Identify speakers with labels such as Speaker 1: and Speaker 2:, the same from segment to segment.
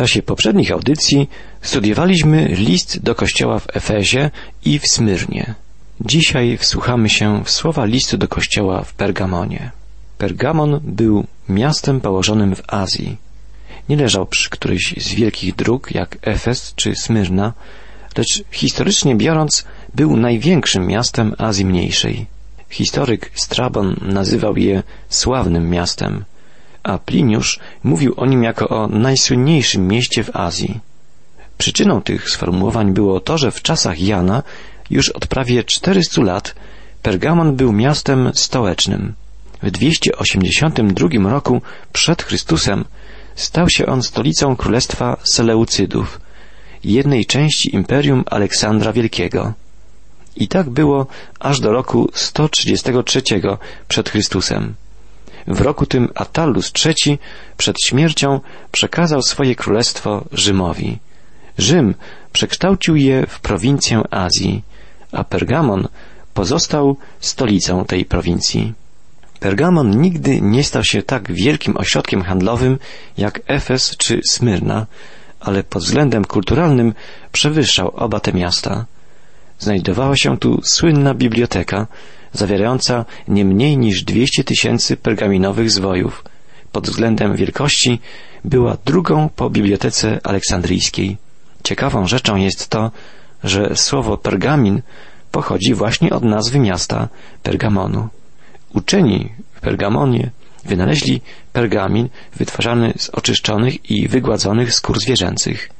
Speaker 1: czasie poprzednich audycji studiowaliśmy list do kościoła w Efezie i w Smyrnie. Dzisiaj wsłuchamy się w słowa listu do kościoła w Pergamonie. Pergamon był miastem położonym w Azji. Nie leżał przy którejś z wielkich dróg jak Efes czy Smyrna, lecz historycznie biorąc był największym miastem Azji Mniejszej. Historyk Strabon nazywał je sławnym miastem, a Pliniusz mówił o nim jako o najsłynniejszym mieście w Azji. Przyczyną tych sformułowań było to, że w czasach Jana już od prawie 400 lat Pergamon był miastem stołecznym. W 282 roku przed Chrystusem stał się on stolicą królestwa Seleucydów, jednej części imperium Aleksandra Wielkiego. I tak było aż do roku 133 przed Chrystusem. W roku tym Attalus III przed śmiercią przekazał swoje królestwo Rzymowi. Rzym przekształcił je w prowincję Azji, a Pergamon pozostał stolicą tej prowincji. Pergamon nigdy nie stał się tak wielkim ośrodkiem handlowym jak Efes czy Smyrna, ale pod względem kulturalnym przewyższał oba te miasta. Znajdowała się tu słynna biblioteka, zawierająca nie mniej niż 200 tysięcy pergaminowych zwojów. Pod względem wielkości była drugą po bibliotece aleksandryjskiej. Ciekawą rzeczą jest to, że słowo pergamin pochodzi właśnie od nazwy miasta Pergamonu. Uczeni w Pergamonie wynaleźli pergamin wytwarzany z oczyszczonych i wygładzonych skór zwierzęcych.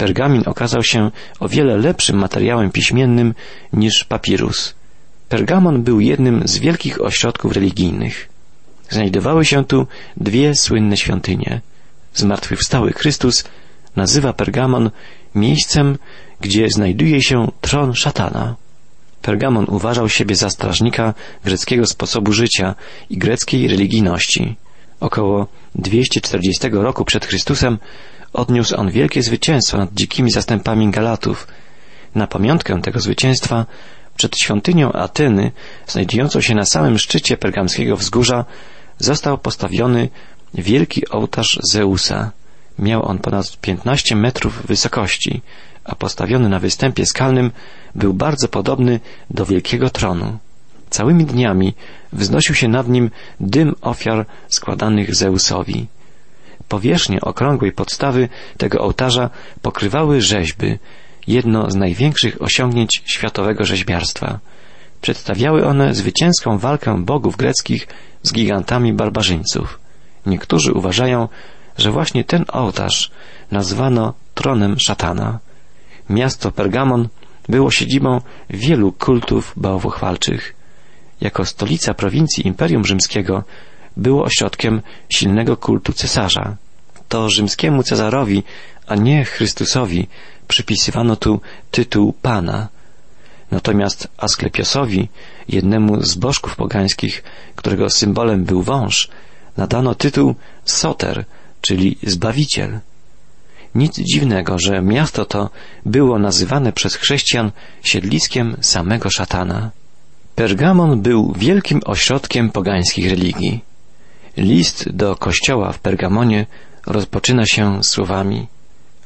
Speaker 1: Pergamin okazał się o wiele lepszym materiałem piśmiennym niż papirus. Pergamon był jednym z wielkich ośrodków religijnych. Znajdowały się tu dwie słynne świątynie. Zmartwychwstały Chrystus nazywa Pergamon miejscem, gdzie znajduje się tron szatana. Pergamon uważał siebie za strażnika greckiego sposobu życia i greckiej religijności. Około 240 roku przed Chrystusem odniósł on wielkie zwycięstwo nad dzikimi zastępami Galatów. Na pamiątkę tego zwycięstwa przed świątynią Ateny, znajdującą się na samym szczycie pergamskiego wzgórza, został postawiony wielki ołtarz Zeusa. Miał on ponad 15 metrów wysokości, a postawiony na występie skalnym był bardzo podobny do wielkiego tronu. Całymi dniami wznosił się nad nim dym ofiar składanych Zeusowi. Powierzchnię okrągłej podstawy tego ołtarza pokrywały rzeźby, jedno z największych osiągnięć światowego rzeźbiarstwa. Przedstawiały one zwycięską walkę bogów greckich z gigantami barbarzyńców. Niektórzy uważają, że właśnie ten ołtarz nazwano tronem szatana. Miasto Pergamon było siedzibą wielu kultów bałwochwalczych. Jako stolica prowincji Imperium Rzymskiego było ośrodkiem silnego kultu cesarza. To rzymskiemu Cezarowi, a nie Chrystusowi, przypisywano tu tytuł Pana. Natomiast Asklepiosowi, jednemu z bożków pogańskich, którego symbolem był wąż, nadano tytuł Soter, czyli Zbawiciel. Nic dziwnego, że miasto to było nazywane przez chrześcijan siedliskiem samego szatana. Pergamon był wielkim ośrodkiem pogańskich religii. List do kościoła w Pergamonie rozpoczyna się słowami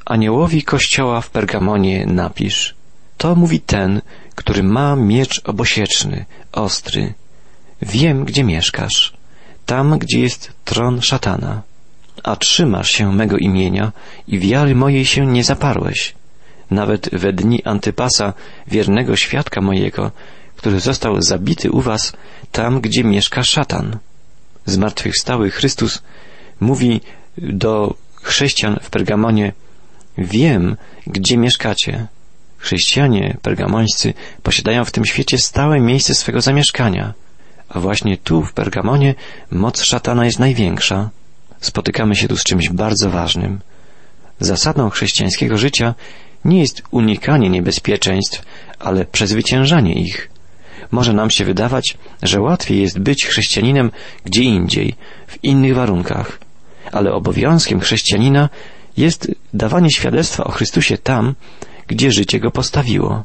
Speaker 1: Aniołowi kościoła w Pergamonie napisz To mówi ten, który ma miecz obosieczny, ostry. Wiem, gdzie mieszkasz, tam, gdzie jest tron szatana a trzymasz się mego imienia i wiary mojej się nie zaparłeś. Nawet we dni Antypasa, wiernego świadka mojego, który został zabity u was, tam, gdzie mieszka szatan. Zmartwychwstały Chrystus mówi do chrześcijan w Pergamonie, wiem, gdzie mieszkacie. Chrześcijanie pergamońscy posiadają w tym świecie stałe miejsce swego zamieszkania, a właśnie tu w Pergamonie moc szatana jest największa spotykamy się tu z czymś bardzo ważnym. Zasadą chrześcijańskiego życia nie jest unikanie niebezpieczeństw, ale przezwyciężanie ich. Może nam się wydawać, że łatwiej jest być chrześcijaninem gdzie indziej, w innych warunkach, ale obowiązkiem chrześcijanina jest dawanie świadectwa o Chrystusie tam, gdzie życie go postawiło.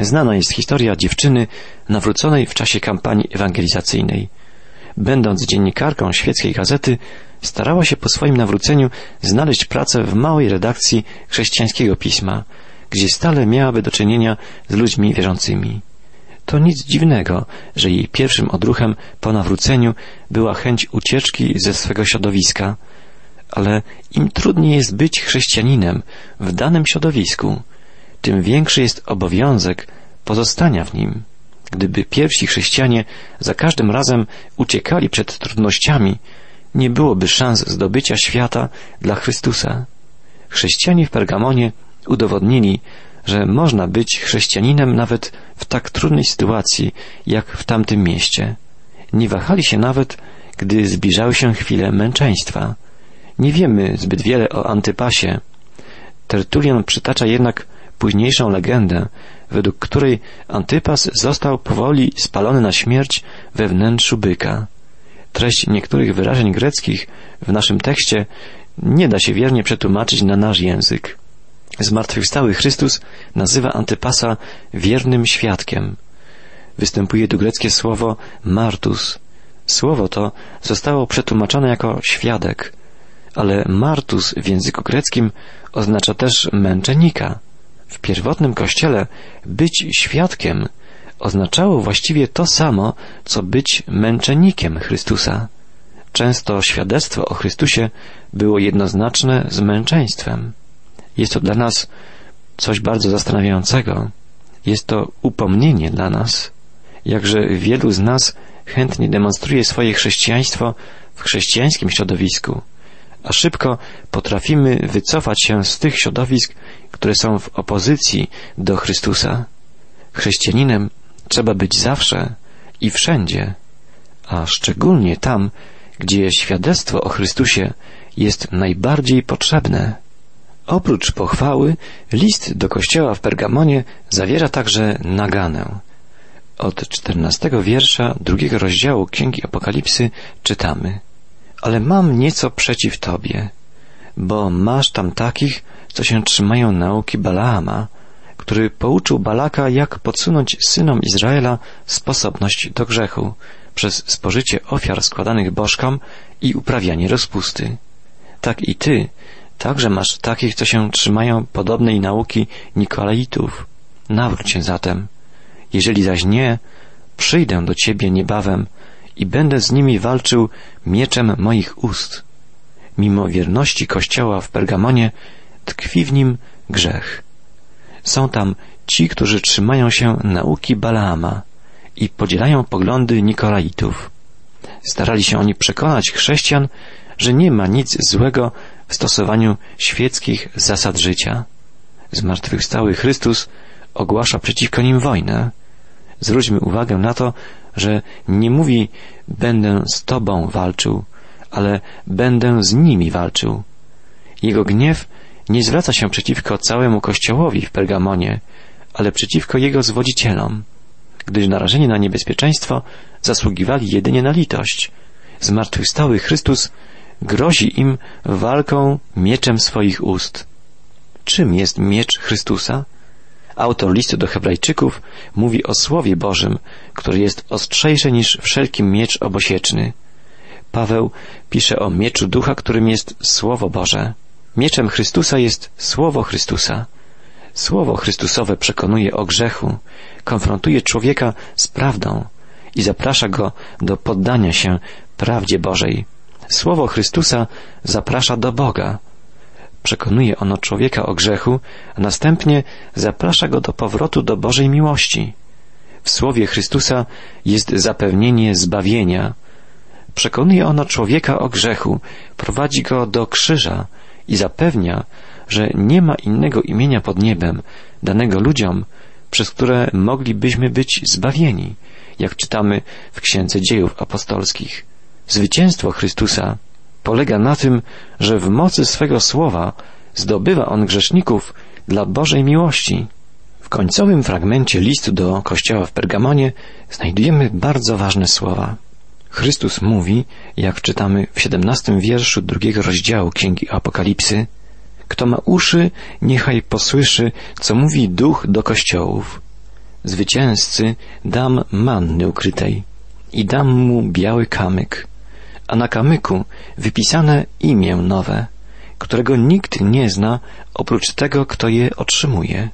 Speaker 1: Znana jest historia dziewczyny nawróconej w czasie kampanii ewangelizacyjnej. Będąc dziennikarką świeckiej gazety, starała się po swoim nawróceniu znaleźć pracę w małej redakcji chrześcijańskiego pisma, gdzie stale miałaby do czynienia z ludźmi wierzącymi. To nic dziwnego, że jej pierwszym odruchem po nawróceniu była chęć ucieczki ze swego środowiska, ale im trudniej jest być chrześcijaninem w danym środowisku, tym większy jest obowiązek pozostania w nim. Gdyby pierwsi chrześcijanie za każdym razem uciekali przed trudnościami, nie byłoby szans zdobycia świata dla Chrystusa. Chrześcijanie w Pergamonie udowodnili, że można być chrześcijaninem nawet w tak trudnej sytuacji, jak w tamtym mieście. Nie wahali się nawet, gdy zbliżały się chwile męczeństwa. Nie wiemy zbyt wiele o Antypasie. Tertulian przytacza jednak późniejszą legendę, według której Antypas został powoli spalony na śmierć we wnętrzu byka. Treść niektórych wyrażeń greckich w naszym tekście nie da się wiernie przetłumaczyć na nasz język. Zmartwychwstały Chrystus nazywa Antypasa wiernym świadkiem. Występuje tu greckie słowo martus. Słowo to zostało przetłumaczone jako świadek, ale martus w języku greckim oznacza też męczennika. W pierwotnym kościele być świadkiem oznaczało właściwie to samo, co być męczennikiem Chrystusa. Często świadectwo o Chrystusie było jednoznaczne z męczeństwem. Jest to dla nas coś bardzo zastanawiającego. Jest to upomnienie dla nas. Jakże wielu z nas chętnie demonstruje swoje chrześcijaństwo w chrześcijańskim środowisku, a szybko potrafimy wycofać się z tych środowisk, które są w opozycji do Chrystusa. Chrześcijaninem trzeba być zawsze i wszędzie, a szczególnie tam, gdzie świadectwo o Chrystusie jest najbardziej potrzebne. Oprócz pochwały, list do kościoła w Pergamonie zawiera także naganę. Od czternastego wiersza drugiego rozdziału Księgi Apokalipsy czytamy Ale mam nieco przeciw Tobie, bo masz tam takich, co się trzymają nauki Balaama, który pouczył Balaka, jak podsunąć synom Izraela sposobność do grzechu przez spożycie ofiar składanych bożkom i uprawianie rozpusty. Tak i ty Także masz takich, co się trzymają podobnej nauki Nikolaitów. Nawróć się zatem. Jeżeli zaś nie, przyjdę do ciebie niebawem i będę z nimi walczył mieczem moich ust. Mimo wierności Kościoła w Pergamonie tkwi w nim grzech. Są tam ci, którzy trzymają się nauki Balaama i podzielają poglądy Nikolaitów. Starali się oni przekonać chrześcijan, że nie ma nic złego w stosowaniu świeckich zasad życia. Zmartwychwstały Chrystus ogłasza przeciwko nim wojnę. Zwróćmy uwagę na to, że nie mówi będę z Tobą walczył, ale będę z nimi walczył. Jego gniew nie zwraca się przeciwko całemu Kościołowi w Pergamonie, ale przeciwko jego zwodzicielom, gdyż narażeni na niebezpieczeństwo zasługiwali jedynie na litość. Zmartwychwstały Chrystus grozi im walką mieczem swoich ust. Czym jest miecz Chrystusa? Autor listu do Hebrajczyków mówi o Słowie Bożym, który jest ostrzejszy niż wszelki miecz obosieczny. Paweł pisze o mieczu ducha, którym jest Słowo Boże. Mieczem Chrystusa jest Słowo Chrystusa. Słowo Chrystusowe przekonuje o grzechu, konfrontuje człowieka z prawdą i zaprasza go do poddania się prawdzie Bożej. Słowo Chrystusa zaprasza do Boga. Przekonuje ono człowieka o grzechu, a następnie zaprasza go do powrotu do Bożej miłości. W Słowie Chrystusa jest zapewnienie zbawienia. Przekonuje ono człowieka o grzechu, prowadzi go do krzyża i zapewnia, że nie ma innego imienia pod niebem danego ludziom, przez które moglibyśmy być zbawieni, jak czytamy w Księdze Dziejów Apostolskich. Zwycięstwo Chrystusa polega na tym, że w mocy swego słowa zdobywa on grzeszników dla Bożej miłości. W końcowym fragmencie listu do kościoła w Pergamonie znajdujemy bardzo ważne słowa. Chrystus mówi, jak czytamy w siedemnastym wierszu drugiego rozdziału Księgi Apokalipsy, kto ma uszy, niechaj posłyszy, co mówi duch do kościołów. Zwycięzcy dam manny ukrytej i dam mu biały kamyk, a na kamyku wypisane imię nowe, którego nikt nie zna oprócz tego, kto je otrzymuje.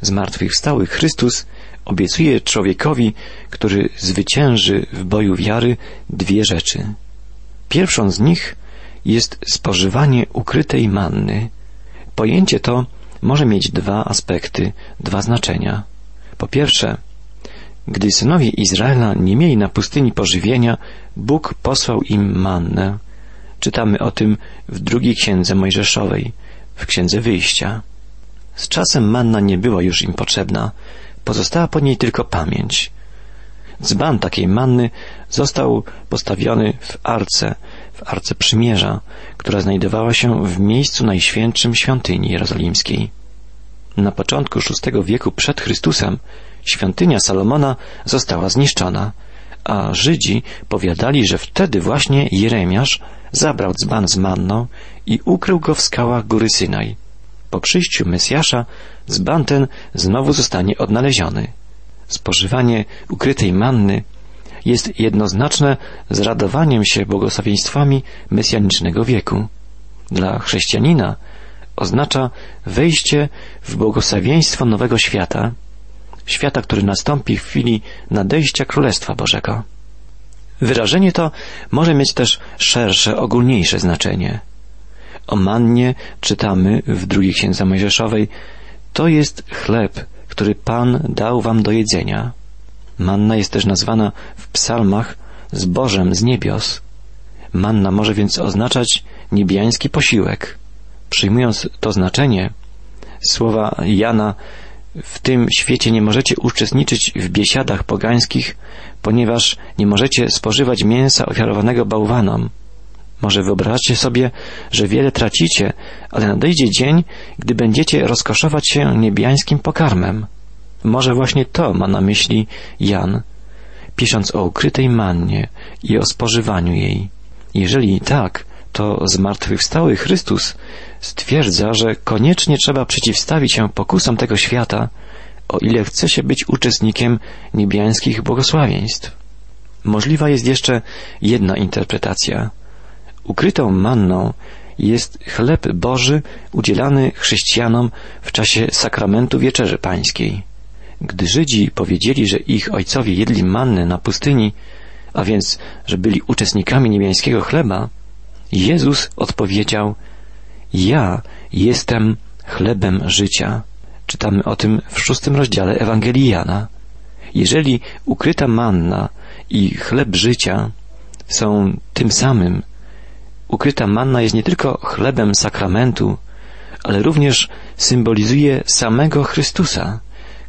Speaker 1: Zmartwychwstały Chrystus obiecuje człowiekowi, który zwycięży w boju wiary, dwie rzeczy. Pierwszą z nich jest spożywanie ukrytej manny. Pojęcie to może mieć dwa aspekty, dwa znaczenia. Po pierwsze, gdy synowie Izraela nie mieli na pustyni pożywienia, Bóg posłał im mannę. Czytamy o tym w drugiej księdze Mojżeszowej, w księdze wyjścia. Z czasem manna nie była już im potrzebna, pozostała po niej tylko pamięć. Dzban takiej manny został postawiony w arce, w arce przymierza, która znajdowała się w miejscu najświętszym świątyni jerozolimskiej. Na początku VI wieku przed Chrystusem świątynia Salomona została zniszczona, a Żydzi powiadali, że wtedy właśnie Jeremiasz zabrał dzban z manną i ukrył go w skałach góry Synaj. Po przyjściu Mesjasza dzban ten znowu zostanie odnaleziony. Spożywanie ukrytej manny jest jednoznaczne z radowaniem się błogosławieństwami mesjanicznego wieku. Dla chrześcijanina oznacza wejście w błogosławieństwo nowego świata, świata, który nastąpi w chwili nadejścia Królestwa Bożego. Wyrażenie to może mieć też szersze, ogólniejsze znaczenie. O mannie czytamy w drugiej księdze Mojżeszowej to jest chleb, który Pan dał wam do jedzenia. Manna jest też nazwana w psalmach zbożem z niebios. Manna może więc oznaczać niebiański posiłek. Przyjmując to znaczenie, słowa Jana w tym świecie nie możecie uczestniczyć w biesiadach pogańskich, ponieważ nie możecie spożywać mięsa ofiarowanego bałwanom. Może wyobraźcie sobie, że wiele tracicie, ale nadejdzie dzień, gdy będziecie rozkoszować się niebiańskim pokarmem. Może właśnie to ma na myśli Jan, pisząc o ukrytej mannie i o spożywaniu jej. Jeżeli tak, to zmartwychwstały Chrystus stwierdza, że koniecznie trzeba przeciwstawić się pokusom tego świata, o ile chce się być uczestnikiem niebiańskich błogosławieństw. Możliwa jest jeszcze jedna interpretacja. Ukrytą manną jest chleb Boży udzielany chrześcijanom w czasie sakramentu Wieczerzy Pańskiej. Gdy Żydzi powiedzieli, że ich ojcowie jedli mannę na pustyni, a więc, że byli uczestnikami niebiańskiego chleba, Jezus odpowiedział, ja jestem chlebem życia. Czytamy o tym w szóstym rozdziale Ewangelii Jana. Jeżeli ukryta manna i chleb życia są tym samym, ukryta manna jest nie tylko chlebem sakramentu, ale również symbolizuje samego Chrystusa,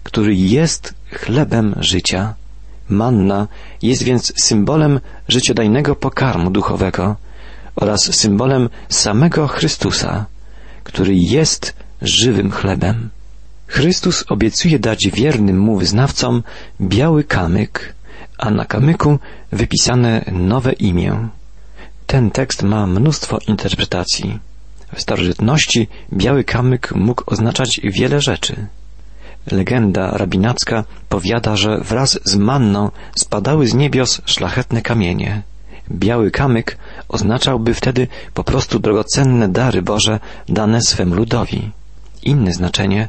Speaker 1: który jest chlebem życia. Manna jest więc symbolem życiodajnego pokarmu duchowego, oraz symbolem samego Chrystusa, który jest żywym chlebem. Chrystus obiecuje dać wiernym mu wyznawcom biały kamyk, a na kamyku wypisane nowe imię. Ten tekst ma mnóstwo interpretacji. W starożytności biały kamyk mógł oznaczać wiele rzeczy. Legenda rabinacka powiada, że wraz z manną spadały z niebios szlachetne kamienie. Biały kamyk oznaczałby wtedy po prostu drogocenne dary Boże dane swym ludowi. Inne znaczenie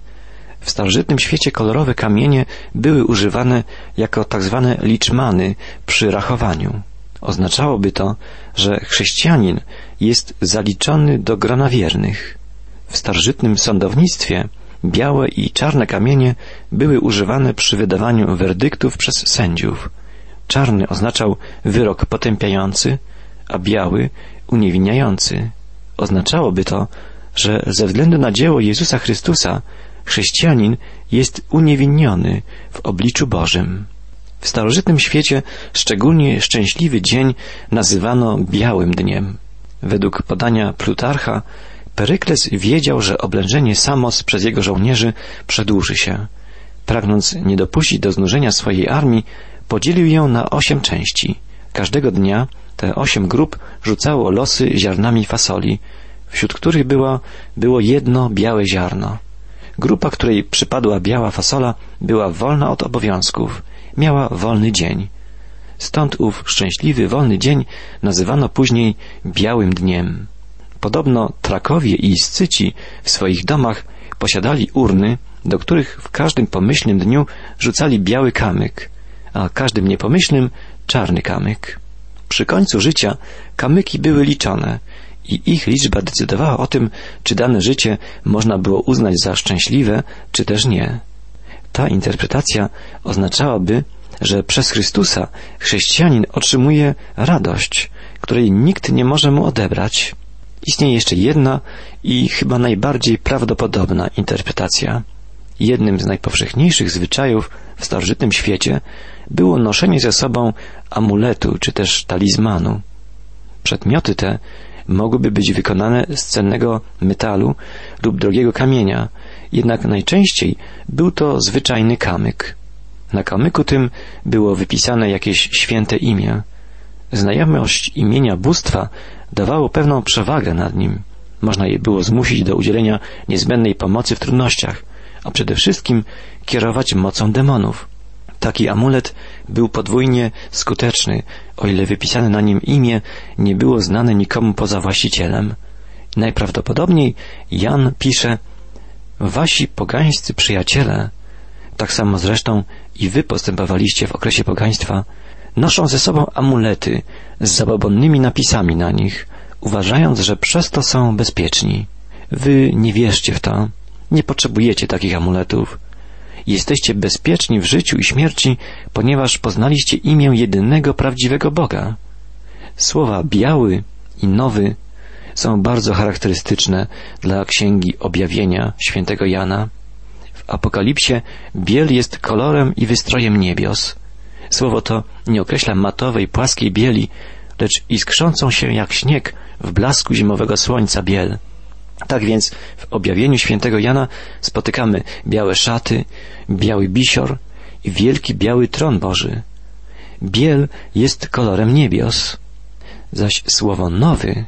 Speaker 1: w starożytnym świecie kolorowe kamienie były używane jako tak zwane liczmany przy rachowaniu. Oznaczałoby to, że chrześcijanin jest zaliczony do grona wiernych. W starożytnym sądownictwie białe i czarne kamienie były używane przy wydawaniu werdyktów przez sędziów. Czarny oznaczał wyrok potępiający, a biały uniewinniający. Oznaczałoby to, że ze względu na dzieło Jezusa Chrystusa chrześcijanin jest uniewinniony w obliczu Bożym. W starożytnym świecie szczególnie szczęśliwy dzień nazywano Białym Dniem. Według podania Plutarcha, Perykles wiedział, że oblężenie Samos przez jego żołnierzy przedłuży się. Pragnąc nie dopuścić do znużenia swojej armii, podzielił ją na osiem części. Każdego dnia te osiem grup rzucało losy ziarnami fasoli, wśród których było, było jedno białe ziarno. Grupa, której przypadła biała fasola, była wolna od obowiązków, miała wolny dzień. Stąd ów szczęśliwy, wolny dzień nazywano później Białym Dniem. Podobno Trakowie i Scyci w swoich domach posiadali urny, do których w każdym pomyślnym dniu rzucali biały kamyk, a każdym niepomyślnym czarny kamyk. Przy końcu życia kamyki były liczone i ich liczba decydowała o tym, czy dane życie można było uznać za szczęśliwe, czy też nie. Ta interpretacja oznaczałaby, że przez Chrystusa chrześcijanin otrzymuje radość, której nikt nie może mu odebrać. Istnieje jeszcze jedna i chyba najbardziej prawdopodobna interpretacja. Jednym z najpowszechniejszych zwyczajów w starożytnym świecie było noszenie ze sobą amuletu czy też talizmanu. Przedmioty te mogłyby być wykonane z cennego metalu lub drogiego kamienia, jednak najczęściej był to zwyczajny kamyk. Na kamyku tym było wypisane jakieś święte imię. Znajomość imienia bóstwa dawało pewną przewagę nad nim. Można je było zmusić do udzielenia niezbędnej pomocy w trudnościach, a przede wszystkim kierować mocą demonów. Taki amulet był podwójnie skuteczny, o ile wypisane na nim imię nie było znane nikomu poza właścicielem. Najprawdopodobniej Jan pisze Wasi pogańscy przyjaciele, tak samo zresztą i wy postępowaliście w okresie pogaństwa, noszą ze sobą amulety z zabobonnymi napisami na nich, uważając, że przez to są bezpieczni. Wy nie wierzcie w to, nie potrzebujecie takich amuletów. Jesteście bezpieczni w życiu i śmierci, ponieważ poznaliście imię jedynego prawdziwego Boga. Słowa biały i nowy są bardzo charakterystyczne dla księgi objawienia świętego Jana. W Apokalipsie biel jest kolorem i wystrojem niebios. Słowo to nie określa matowej, płaskiej bieli, lecz iskrzącą się jak śnieg w blasku zimowego słońca biel. Tak więc w objawieniu świętego Jana spotykamy białe szaty, biały bisior i wielki biały tron Boży. Biel jest kolorem niebios, zaś słowo nowy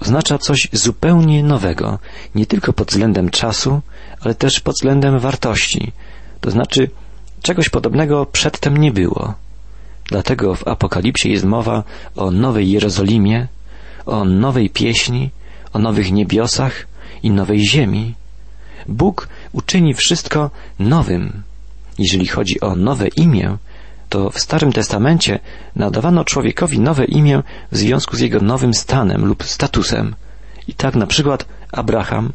Speaker 1: oznacza coś zupełnie nowego, nie tylko pod względem czasu, ale też pod względem wartości, to znaczy czegoś podobnego przedtem nie było. Dlatego w Apokalipsie jest mowa o Nowej Jerozolimie, o nowej pieśni, o nowych niebiosach i nowej ziemi. Bóg uczyni wszystko nowym. Jeżeli chodzi o nowe imię, to w Starym Testamencie nadawano człowiekowi nowe imię w związku z jego nowym stanem lub statusem. I tak na przykład Abraham,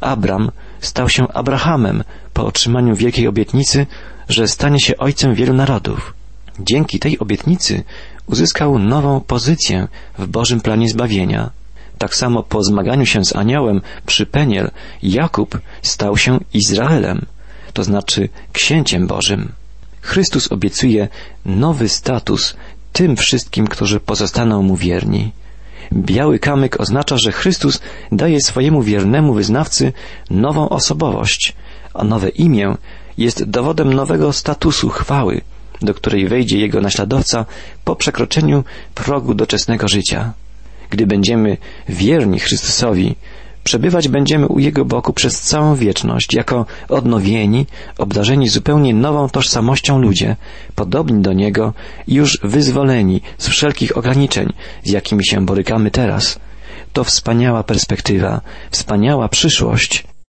Speaker 1: Abram stał się Abrahamem po otrzymaniu wielkiej obietnicy, że stanie się ojcem wielu narodów. Dzięki tej obietnicy uzyskał nową pozycję w Bożym planie zbawienia. Tak samo po zmaganiu się z aniołem przy Peniel Jakub stał się Izraelem, to znaczy księciem Bożym. Chrystus obiecuje nowy status tym wszystkim, którzy pozostaną mu wierni. Biały kamyk oznacza, że Chrystus daje swojemu wiernemu wyznawcy nową osobowość, a nowe imię jest dowodem nowego statusu chwały, do której wejdzie jego naśladowca po przekroczeniu progu doczesnego życia. Gdy będziemy wierni Chrystusowi, przebywać będziemy u Jego boku przez całą wieczność, jako odnowieni, obdarzeni zupełnie nową tożsamością ludzie, podobni do Niego i już wyzwoleni z wszelkich ograniczeń, z jakimi się borykamy teraz. To wspaniała perspektywa, wspaniała przyszłość,